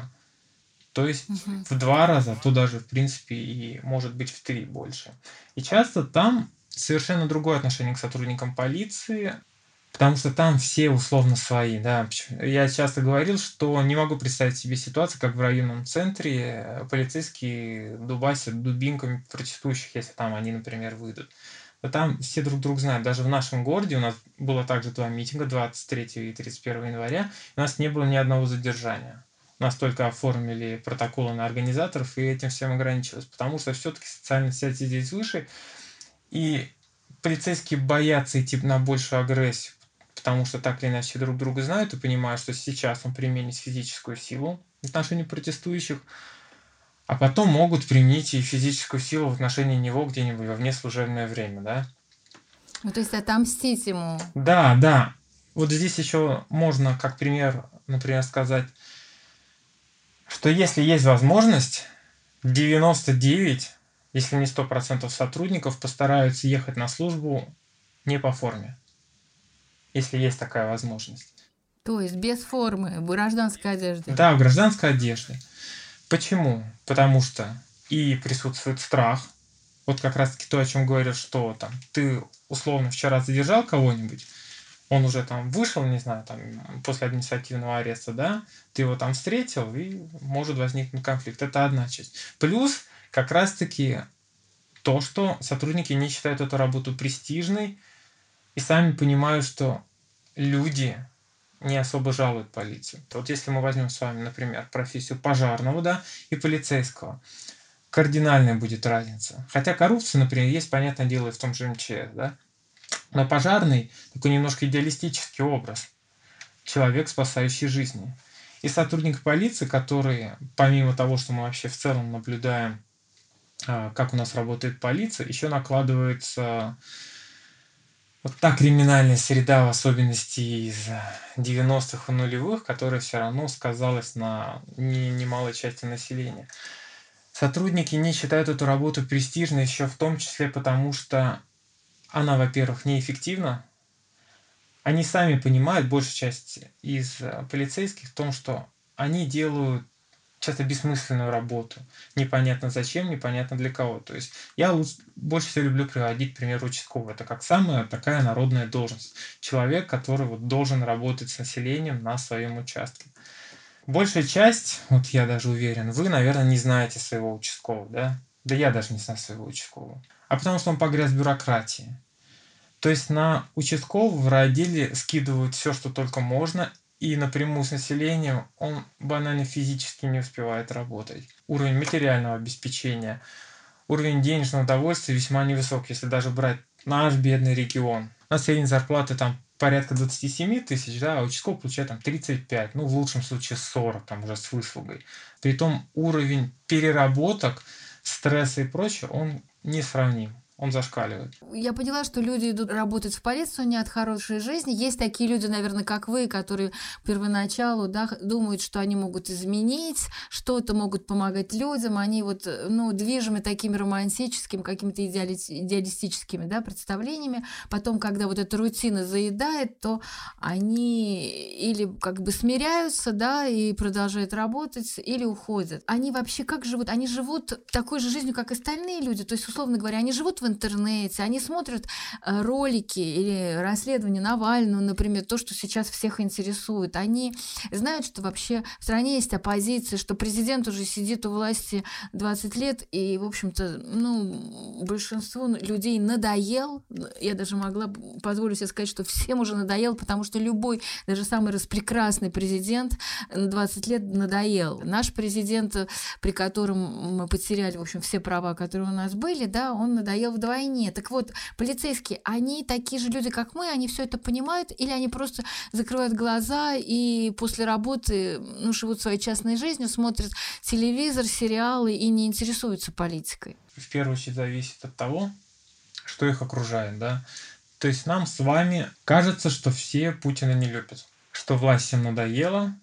То есть угу. в два раза, то даже в принципе и может быть в три больше. И часто там совершенно другое отношение к сотрудникам полиции, потому что там все условно свои, да. Я часто говорил, что не могу представить себе ситуацию, как в районном центре полицейские дубасят дубинками протестующих, если там они, например, выйдут. Но там все друг друга знают. Даже в нашем городе у нас было также два митинга, 23 и 31 января, у нас не было ни одного задержания. У нас только оформили протоколы на организаторов, и этим всем ограничилось. Потому что все-таки социальная связь здесь выше, и полицейские боятся идти на большую агрессию, потому что так или иначе друг друга знают и понимают, что сейчас он применит физическую силу в отношении протестующих, а потом могут применить и физическую силу в отношении него где-нибудь во внеслужебное время, да? Ну, то есть отомстить ему. Да, да. Вот здесь еще можно, как пример, например, сказать, что если есть возможность, 99 если не 100% сотрудников, постараются ехать на службу не по форме, если есть такая возможность. То есть без формы, в гражданской одежде? Да, в гражданской одежде. Почему? Потому что и присутствует страх, вот как раз таки то, о чем говорят, что там ты условно вчера задержал кого-нибудь, он уже там вышел, не знаю, там после административного ареста, да, ты его там встретил, и может возникнуть конфликт. Это одна часть. Плюс как раз-таки то, что сотрудники не считают эту работу престижной и сами понимают, что люди не особо жалуют полицию. Вот если мы возьмем с вами, например, профессию пожарного да, и полицейского, кардинальная будет разница. Хотя коррупция, например, есть, понятное дело, и в том же МЧС, да. Но пожарный такой немножко идеалистический образ. Человек, спасающий жизни. И сотрудник полиции, который, помимо того, что мы вообще в целом наблюдаем как у нас работает полиция, еще накладывается вот та криминальная среда, в особенности из 90-х и нулевых, которая все равно сказалась на не, немалой части населения. Сотрудники не считают эту работу престижной еще в том числе потому, что она, во-первых, неэффективна. Они сами понимают, большая часть из полицейских, в том, что они делают часто бессмысленную работу. Непонятно зачем, непонятно для кого. То есть я больше всего люблю приводить пример участкового. Это как самая такая народная должность. Человек, который вот должен работать с населением на своем участке. Большая часть, вот я даже уверен, вы, наверное, не знаете своего участкового, да? Да я даже не знаю своего участкового. А потому что он погряз в бюрократии. То есть на участкового в райотделе скидывают все, что только можно, и напрямую с населением, он банально физически не успевает работать. Уровень материального обеспечения, уровень денежного удовольствия весьма невысок, если даже брать наш бедный регион. На средней зарплаты там порядка 27 тысяч, да, а участковый получает там 35, ну в лучшем случае 40, там уже с выслугой. Притом уровень переработок, стресса и прочее, он несравним он зашкаливает. Я поняла, что люди идут работать в полицию не от хорошей жизни. Есть такие люди, наверное, как вы, которые первоначалу да, думают, что они могут изменить, что-то могут помогать людям. Они вот, ну, движимы такими романтическими, какими-то идеали... идеалистическими да, представлениями. Потом, когда вот эта рутина заедает, то они или как бы смиряются, да, и продолжают работать, или уходят. Они вообще как живут? Они живут такой же жизнью, как остальные люди. То есть, условно говоря, они живут в интернете, они смотрят э, ролики или расследования Навального, например, то, что сейчас всех интересует. Они знают, что вообще в стране есть оппозиция, что президент уже сидит у власти 20 лет, и, в общем-то, ну, большинству людей надоел. Я даже могла позволить себе сказать, что всем уже надоел, потому что любой, даже самый распрекрасный президент на 20 лет надоел. Наш президент, при котором мы потеряли, в общем, все права, которые у нас были, да, он надоел вдвойне. Так вот, полицейские, они такие же люди, как мы, они все это понимают, или они просто закрывают глаза и после работы ну, живут своей частной жизнью, смотрят телевизор, сериалы и не интересуются политикой? В первую очередь зависит от того, что их окружает, да. То есть нам с вами кажется, что все Путина не любят, что власть всем надоела,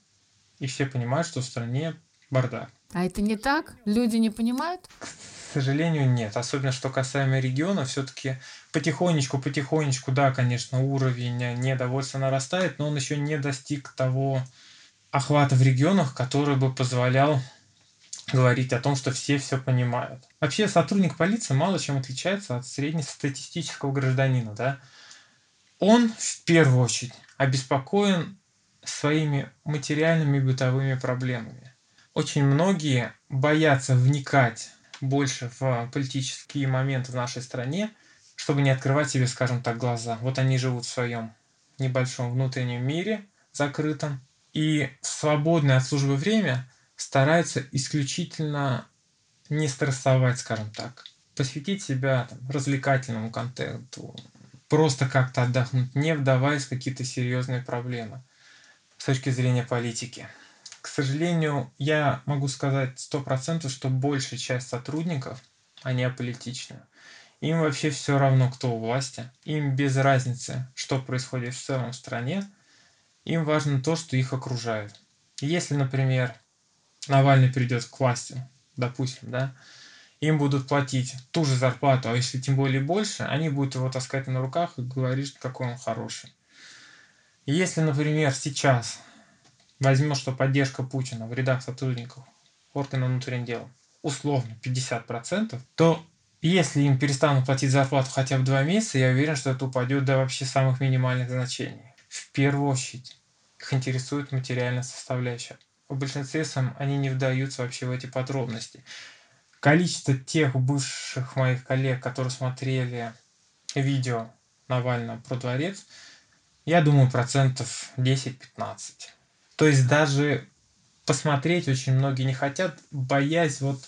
и все понимают, что в стране бардак. А это не так? Люди не понимают? К сожалению, нет. Особенно, что касаемо региона, все-таки потихонечку, потихонечку, да, конечно, уровень недовольства нарастает, но он еще не достиг того охвата в регионах, который бы позволял говорить о том, что все все понимают. Вообще сотрудник полиции мало чем отличается от среднестатистического гражданина, да. Он в первую очередь обеспокоен своими материальными бытовыми проблемами. Очень многие боятся вникать больше в политические моменты в нашей стране, чтобы не открывать себе, скажем так, глаза. Вот они живут в своем небольшом внутреннем мире, закрытом, и в свободное от службы время стараются исключительно не стрессовать, скажем так, посвятить себя там, развлекательному контенту, просто как-то отдохнуть, не вдаваясь в какие-то серьезные проблемы с точки зрения политики. К сожалению, я могу сказать сто процентов, что большая часть сотрудников, они аполитичны. Им вообще все равно, кто у власти. Им без разницы, что происходит в целом в стране. Им важно то, что их окружает. Если, например, Навальный придет к власти, допустим, да, им будут платить ту же зарплату, а если тем более больше, они будут его таскать на руках и говорить, какой он хороший. если, например, сейчас возьмем, что поддержка Путина в рядах сотрудников органа внутренних дел условно 50%, то если им перестанут платить зарплату хотя бы два месяца, я уверен, что это упадет до вообще самых минимальных значений. в первую очередь их интересует материальная составляющая. В большинстве своем они не вдаются вообще в эти подробности. Количество тех бывших моих коллег, которые смотрели видео Навального про дворец, я думаю, процентов 10-15. То есть даже посмотреть очень многие не хотят, боясь вот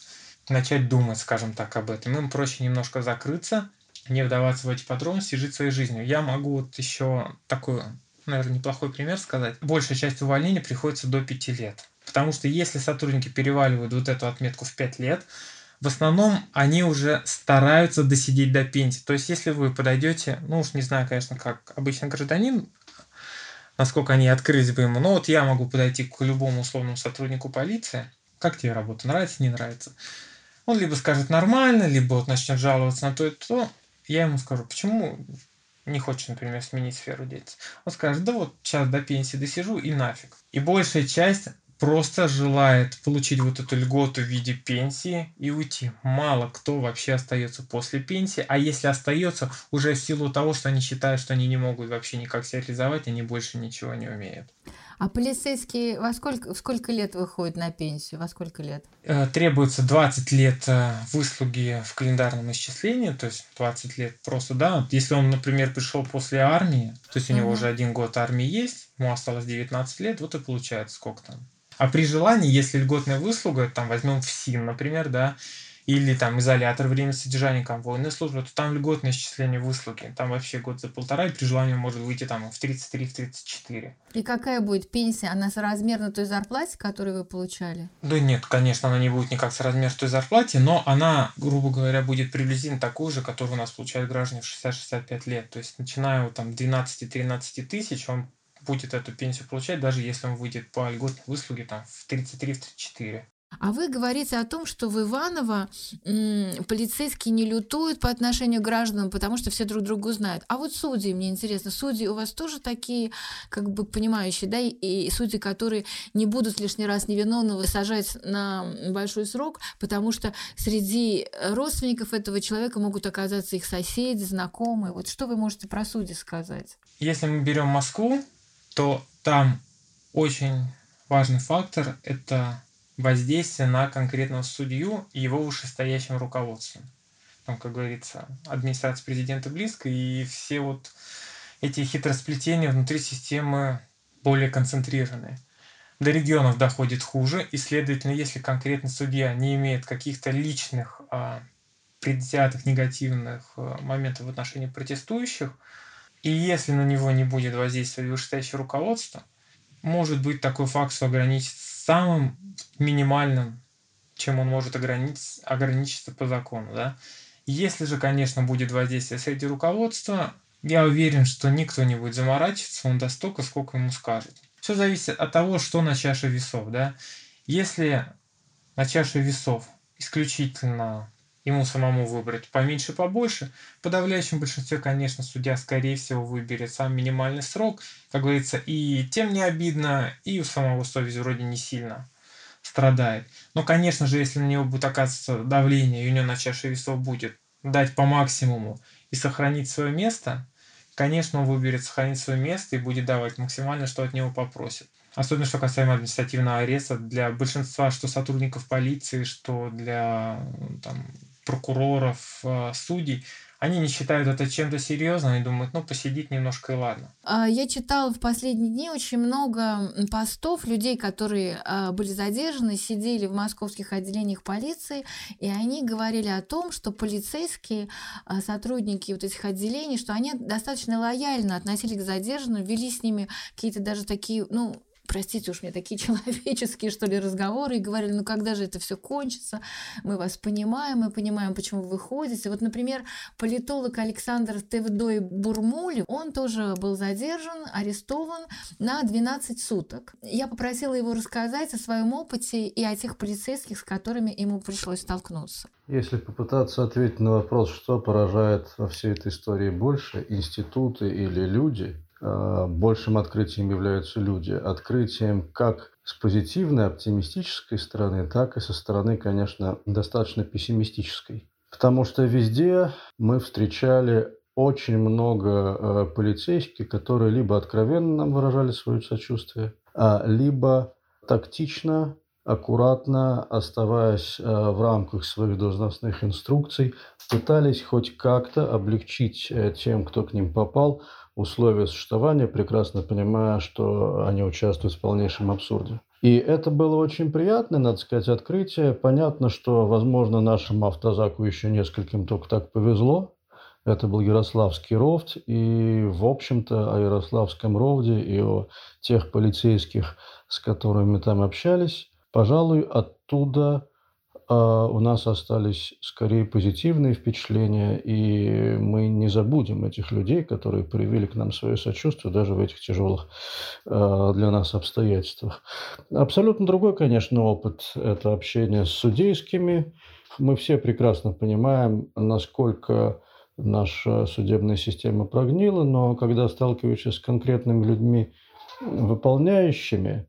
начать думать, скажем так, об этом. Им проще немножко закрыться, не вдаваться в эти подробности жить своей жизнью. Я могу вот еще такой, наверное, неплохой пример сказать. Большая часть увольнения приходится до 5 лет. Потому что если сотрудники переваливают вот эту отметку в 5 лет, в основном они уже стараются досидеть до пенсии. То есть, если вы подойдете, ну уж не знаю, конечно, как обычный гражданин, насколько они открылись бы ему, но вот я могу подойти к любому условному сотруднику полиции, как тебе работа, нравится, не нравится. Он либо скажет нормально, либо вот начнет жаловаться на то и то. Я ему скажу, почему не хочешь, например, сменить сферу деятельности. Он скажет, да вот сейчас до пенсии досижу и нафиг. И большая часть просто желает получить вот эту льготу в виде пенсии и уйти. Мало кто вообще остается после пенсии, а если остается, уже в силу того, что они считают, что они не могут вообще никак себя реализовать, они больше ничего не умеют. А полицейские во сколько, сколько лет выходят на пенсию? Во сколько лет? Э, требуется 20 лет э, выслуги в календарном исчислении, то есть 20 лет просто, да. Если он, например, пришел после армии, то есть у него уже один год армии есть, ему осталось 19 лет, вот и получается сколько там, а при желании, если льготная выслуга, там возьмем в СИН, например, да, или там изолятор времени содержания конвойной службы, то там льготное исчисление выслуги. Там вообще год за полтора, и при желании может выйти там в 33-34. И какая будет пенсия? Она соразмерна той зарплате, которую вы получали? Да нет, конечно, она не будет никак соразмерна той зарплате, но она, грубо говоря, будет приблизительно такой же, которую у нас получают граждане в 60-65 лет. То есть начиная от там 12-13 тысяч, он будет эту пенсию получать, даже если он выйдет по льготной выслуге там, в 33-34. А вы говорите о том, что в Иваново м, полицейские не лютуют по отношению к гражданам, потому что все друг друга знают. А вот судьи, мне интересно, судьи у вас тоже такие, как бы понимающие, да, и, и судьи, которые не будут лишний раз невиновного сажать на большой срок, потому что среди родственников этого человека могут оказаться их соседи, знакомые. Вот что вы можете про судьи сказать? Если мы берем Москву, то там очень важный фактор – это воздействие на конкретного судью и его вышестоящим руководством. Там, как говорится, администрация президента близко, и все вот эти хитросплетения внутри системы более концентрированы. До регионов доходит хуже, и, следовательно, если конкретный судья не имеет каких-то личных а, предвзятых негативных а, моментов в отношении протестующих – и если на него не будет воздействовать вышестоящее руководство, может быть такой факт, что ограничится самым минимальным, чем он может ограничиться, ограничиться по закону. Да? Если же, конечно, будет воздействие среди руководства, я уверен, что никто не будет заморачиваться, он даст столько, сколько ему скажут. Все зависит от того, что на чаше весов. Да? Если на чаше весов исключительно ему самому выбрать поменьше, побольше. В подавляющем большинстве, конечно, судья, скорее всего, выберет сам минимальный срок, как говорится, и тем не обидно, и у самого совесть вроде не сильно страдает. Но, конечно же, если на него будет оказываться давление, и у него на чаше весов будет дать по максимуму и сохранить свое место, конечно, он выберет сохранить свое место и будет давать максимально, что от него попросят. Особенно, что касаемо административного ареста, для большинства, что сотрудников полиции, что для там, прокуроров, э, судей, они не считают это чем-то серьезным и думают, ну, посидит немножко и ладно. А, я читала в последние дни очень много постов людей, которые а, были задержаны, сидели в московских отделениях полиции, и они говорили о том, что полицейские а, сотрудники вот этих отделений, что они достаточно лояльно относились к задержанным, вели с ними какие-то даже такие, ну, простите уж мне, такие человеческие, что ли, разговоры, и говорили, ну когда же это все кончится, мы вас понимаем, мы понимаем, почему вы ходите. Вот, например, политолог Александр Тевдой Бурмули, он тоже был задержан, арестован на 12 суток. Я попросила его рассказать о своем опыте и о тех полицейских, с которыми ему пришлось столкнуться. Если попытаться ответить на вопрос, что поражает во всей этой истории больше, институты или люди, большим открытием являются люди. Открытием как с позитивной, оптимистической стороны, так и со стороны, конечно, достаточно пессимистической. Потому что везде мы встречали очень много э, полицейских, которые либо откровенно нам выражали свое сочувствие, а, либо тактично, аккуратно, оставаясь э, в рамках своих должностных инструкций, пытались хоть как-то облегчить э, тем, кто к ним попал, условия существования, прекрасно понимая, что они участвуют в полнейшем абсурде. И это было очень приятное, надо сказать, открытие. Понятно, что, возможно, нашему автозаку еще нескольким только так повезло. Это был Ярославский ровд. И, в общем-то, о Ярославском ровде и о тех полицейских, с которыми там общались, пожалуй, оттуда у нас остались скорее позитивные впечатления, и мы не забудем этих людей, которые проявили к нам свое сочувствие даже в этих тяжелых а, для нас обстоятельствах. Абсолютно другой, конечно, опыт – это общение с судейскими. Мы все прекрасно понимаем, насколько наша судебная система прогнила, но когда сталкиваешься с конкретными людьми, выполняющими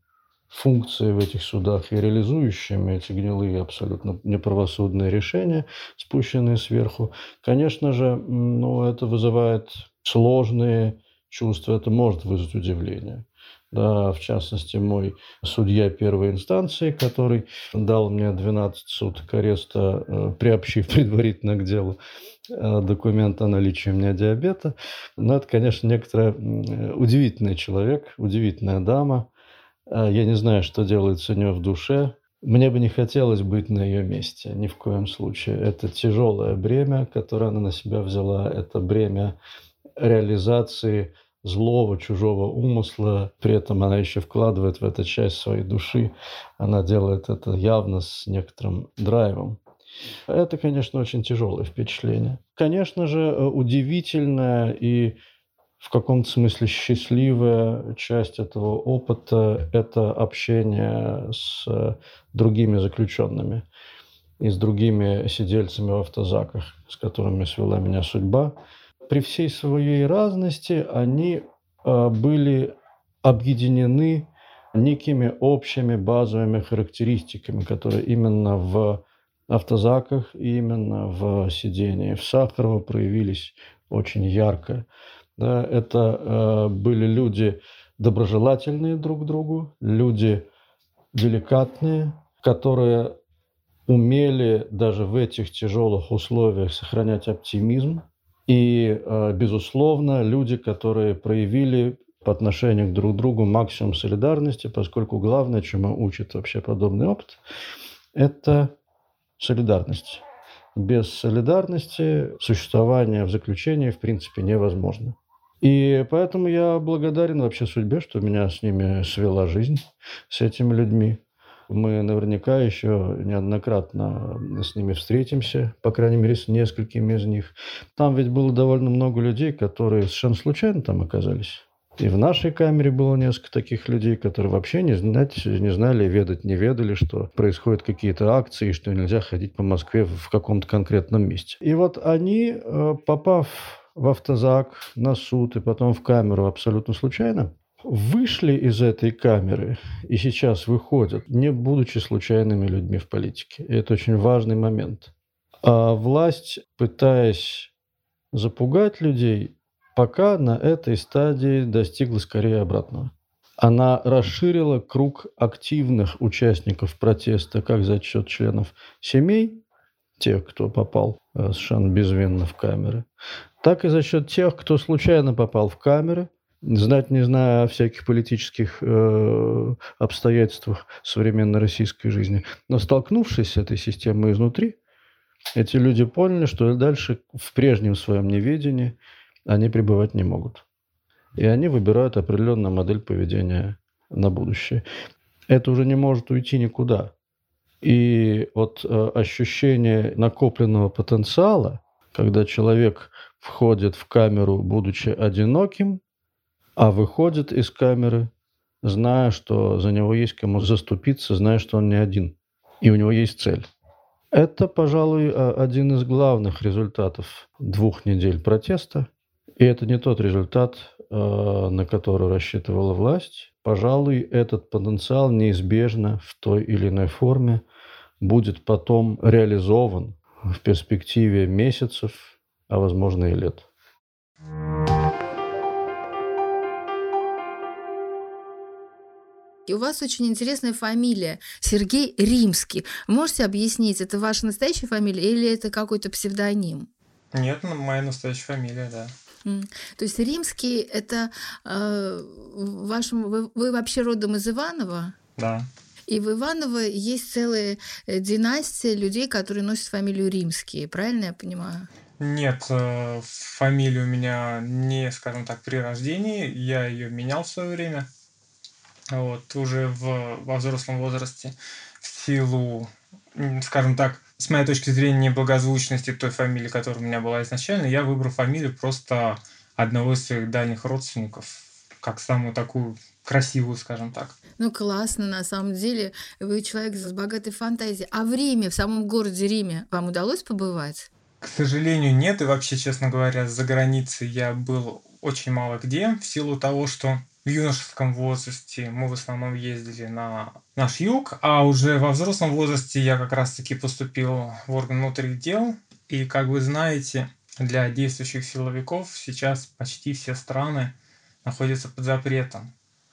функции в этих судах и реализующими эти гнилые абсолютно неправосудные решения, спущенные сверху, конечно же, ну, это вызывает сложные чувства, это может вызвать удивление. Да, в частности, мой судья первой инстанции, который дал мне 12 суток ареста, э, приобщив предварительно к делу э, документ о наличии у меня диабета. Но это, конечно, некоторая удивительный человек, удивительная дама, я не знаю, что делается у нее в душе. Мне бы не хотелось быть на ее месте, ни в коем случае. Это тяжелое бремя, которое она на себя взяла. Это бремя реализации злого, чужого умысла. При этом она еще вкладывает в эту часть своей души. Она делает это явно с некоторым драйвом. Это, конечно, очень тяжелое впечатление. Конечно же, удивительное и в каком-то смысле счастливая часть этого опыта – это общение с другими заключенными и с другими сидельцами в автозаках, с которыми свела меня судьба. При всей своей разности они а, были объединены некими общими базовыми характеристиками, которые именно в автозаках, именно в сидении в Сахарово проявились очень ярко. Да, это э, были люди доброжелательные друг к другу, люди деликатные, которые умели даже в этих тяжелых условиях сохранять оптимизм. И, э, безусловно, люди, которые проявили по отношению друг к другу максимум солидарности, поскольку главное, чему учит вообще подобный опыт, это солидарность. Без солидарности существование в заключении в принципе невозможно. И поэтому я благодарен вообще судьбе, что меня с ними свела жизнь, с этими людьми. Мы наверняка еще неоднократно с ними встретимся, по крайней мере, с несколькими из них. Там ведь было довольно много людей, которые совершенно случайно там оказались. И в нашей камере было несколько таких людей, которые вообще не, знать, не знали, ведать не ведали, что происходят какие-то акции, что нельзя ходить по Москве в каком-то конкретном месте. И вот они, э, попав в автозак, на суд и потом в камеру абсолютно случайно, вышли из этой камеры и сейчас выходят, не будучи случайными людьми в политике. И это очень важный момент. А власть, пытаясь запугать людей, пока на этой стадии достигла скорее обратного. Она расширила круг активных участников протеста как за счет членов семей, тех, кто попал э, совершенно безвинно в камеры, так и за счет тех, кто случайно попал в камеры, знать не зная о всяких политических э, обстоятельствах современной российской жизни. Но столкнувшись с этой системой изнутри, эти люди поняли, что дальше в прежнем своем неведении они пребывать не могут. И они выбирают определенную модель поведения на будущее. Это уже не может уйти никуда. И вот э, ощущение накопленного потенциала, когда человек входит в камеру, будучи одиноким, а выходит из камеры, зная, что за него есть кому заступиться, зная, что он не один, и у него есть цель. Это, пожалуй, один из главных результатов двух недель протеста. И это не тот результат, э, Э, на которую рассчитывала власть, пожалуй, этот потенциал неизбежно в той или иной форме будет потом реализован в перспективе месяцев, а возможно и лет. И у вас очень интересная фамилия Сергей Римский. Можете объяснить, это ваша настоящая фамилия или это какой-то псевдоним? Нет, моя настоящая фамилия, да. То есть римский это э, вашем вы, вы вообще родом из Иванова? Да. И в Иваново есть целая э, династия людей, которые носят фамилию римские, правильно я понимаю? Нет, э, фамилия у меня не, скажем так, при рождении. Я ее менял в свое время. Вот, уже в, во взрослом возрасте в силу, скажем так, с моей точки зрения, неблагозвучности той фамилии, которая у меня была изначально, я выбрал фамилию просто одного из своих дальних родственников, как самую такую красивую, скажем так. Ну, классно, на самом деле. Вы человек с богатой фантазией. А в Риме, в самом городе Риме, вам удалось побывать? К сожалению, нет. И вообще, честно говоря, за границей я был очень мало где, в силу того, что в юношеском возрасте мы в основном ездили на наш юг, а уже во взрослом возрасте я как раз-таки поступил в орган внутренних дел. И, как вы знаете, для действующих силовиков сейчас почти все страны находятся под запретом.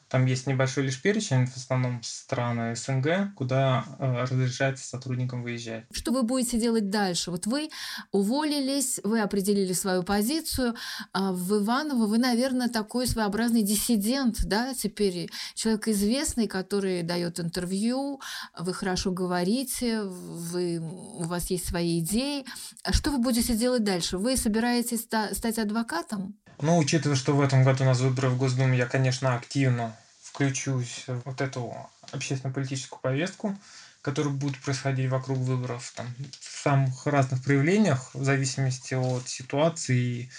Там есть небольшой лишь перечень, в основном страны СНГ, куда э, разрешается сотрудникам выезжать. Что вы будете делать дальше? Вот вы уволились, вы определили свою позицию. А в Иваново вы, наверное, такой своеобразный диссидент, да, теперь человек известный, который дает интервью, вы хорошо говорите, вы, у вас есть свои идеи. А что вы будете делать дальше? Вы собираетесь ста- стать адвокатом? Ну, учитывая, что в этом году у нас выборы в Госдуму, я, конечно, активно включусь в вот эту общественно-политическую повестку, которая будет происходить вокруг выборов там, в самых разных проявлениях, в зависимости от ситуации и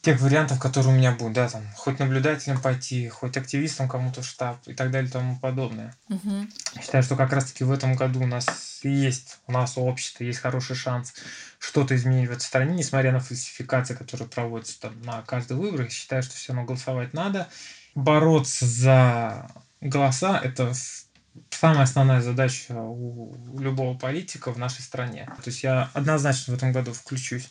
тех вариантов, которые у меня будут, да, там, хоть наблюдателем пойти, хоть активистом кому-то в штаб и так далее и тому подобное. Угу. Считаю, что как раз-таки в этом году у нас есть, у нас у общества есть хороший шанс что-то изменить в этой стране, несмотря на фальсификации, которые проводятся там на каждый выбор. Считаю, что все равно голосовать надо. Бороться за голоса – это самая основная задача у любого политика в нашей стране. То есть я однозначно в этом году включусь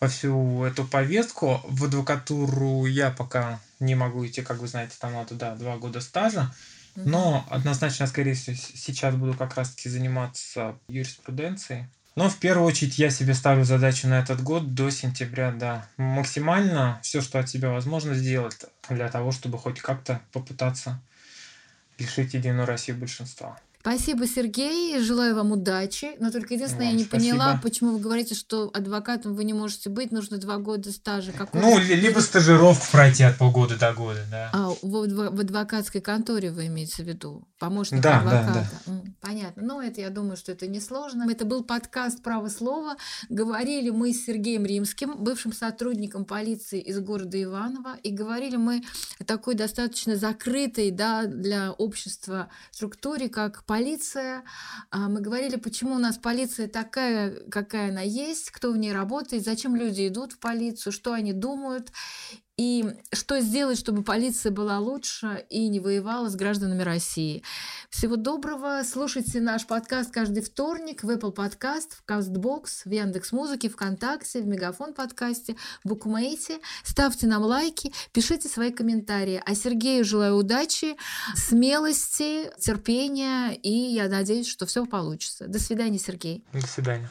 во всю эту повестку. В адвокатуру я пока не могу идти, как вы знаете, там надо, да, два года стажа. Но однозначно, скорее всего, сейчас буду как раз-таки заниматься юриспруденцией. Но в первую очередь я себе ставлю задачу на этот год до сентября, да, максимально все, что от себя возможно сделать для того, чтобы хоть как-то попытаться лишить Единую Россию большинства. Спасибо, Сергей. Желаю вам удачи. Но только единственное, Вам я не спасибо. поняла, почему вы говорите, что адвокатом вы не можете быть, нужно два года стажа. Какой Ну, либо стажировку пройти от полгода до года, да. А, в, в- адвокатской конторе вы имеете в виду? Помощник Да, да, адвоката. М, Понятно. Ну, это, я думаю, что это несложно. Это был подкаст «Право слова». Говорили мы с Сергеем Римским, бывшим сотрудником полиции из города Иваново. И говорили мы о такой достаточно закрытой да, для общества структуре, как полиция. А, Мы говорили, почему у нас полиция такая, какая она есть, кто в ней работает, зачем люди идут в полицию, что они думают. И что сделать, чтобы полиция была лучше и не воевала с гражданами России. Всего доброго. Слушайте наш подкаст каждый вторник в Apple Podcast, в CastBox, в Яндекс.Музыке, ВКонтакте, в Мегафон подкасте, в Букмейте. Ставьте нам лайки, пишите свои комментарии. А Сергею желаю удачи, смелости, терпения, и я надеюсь, что все получится. До свидания, Сергей. До свидания.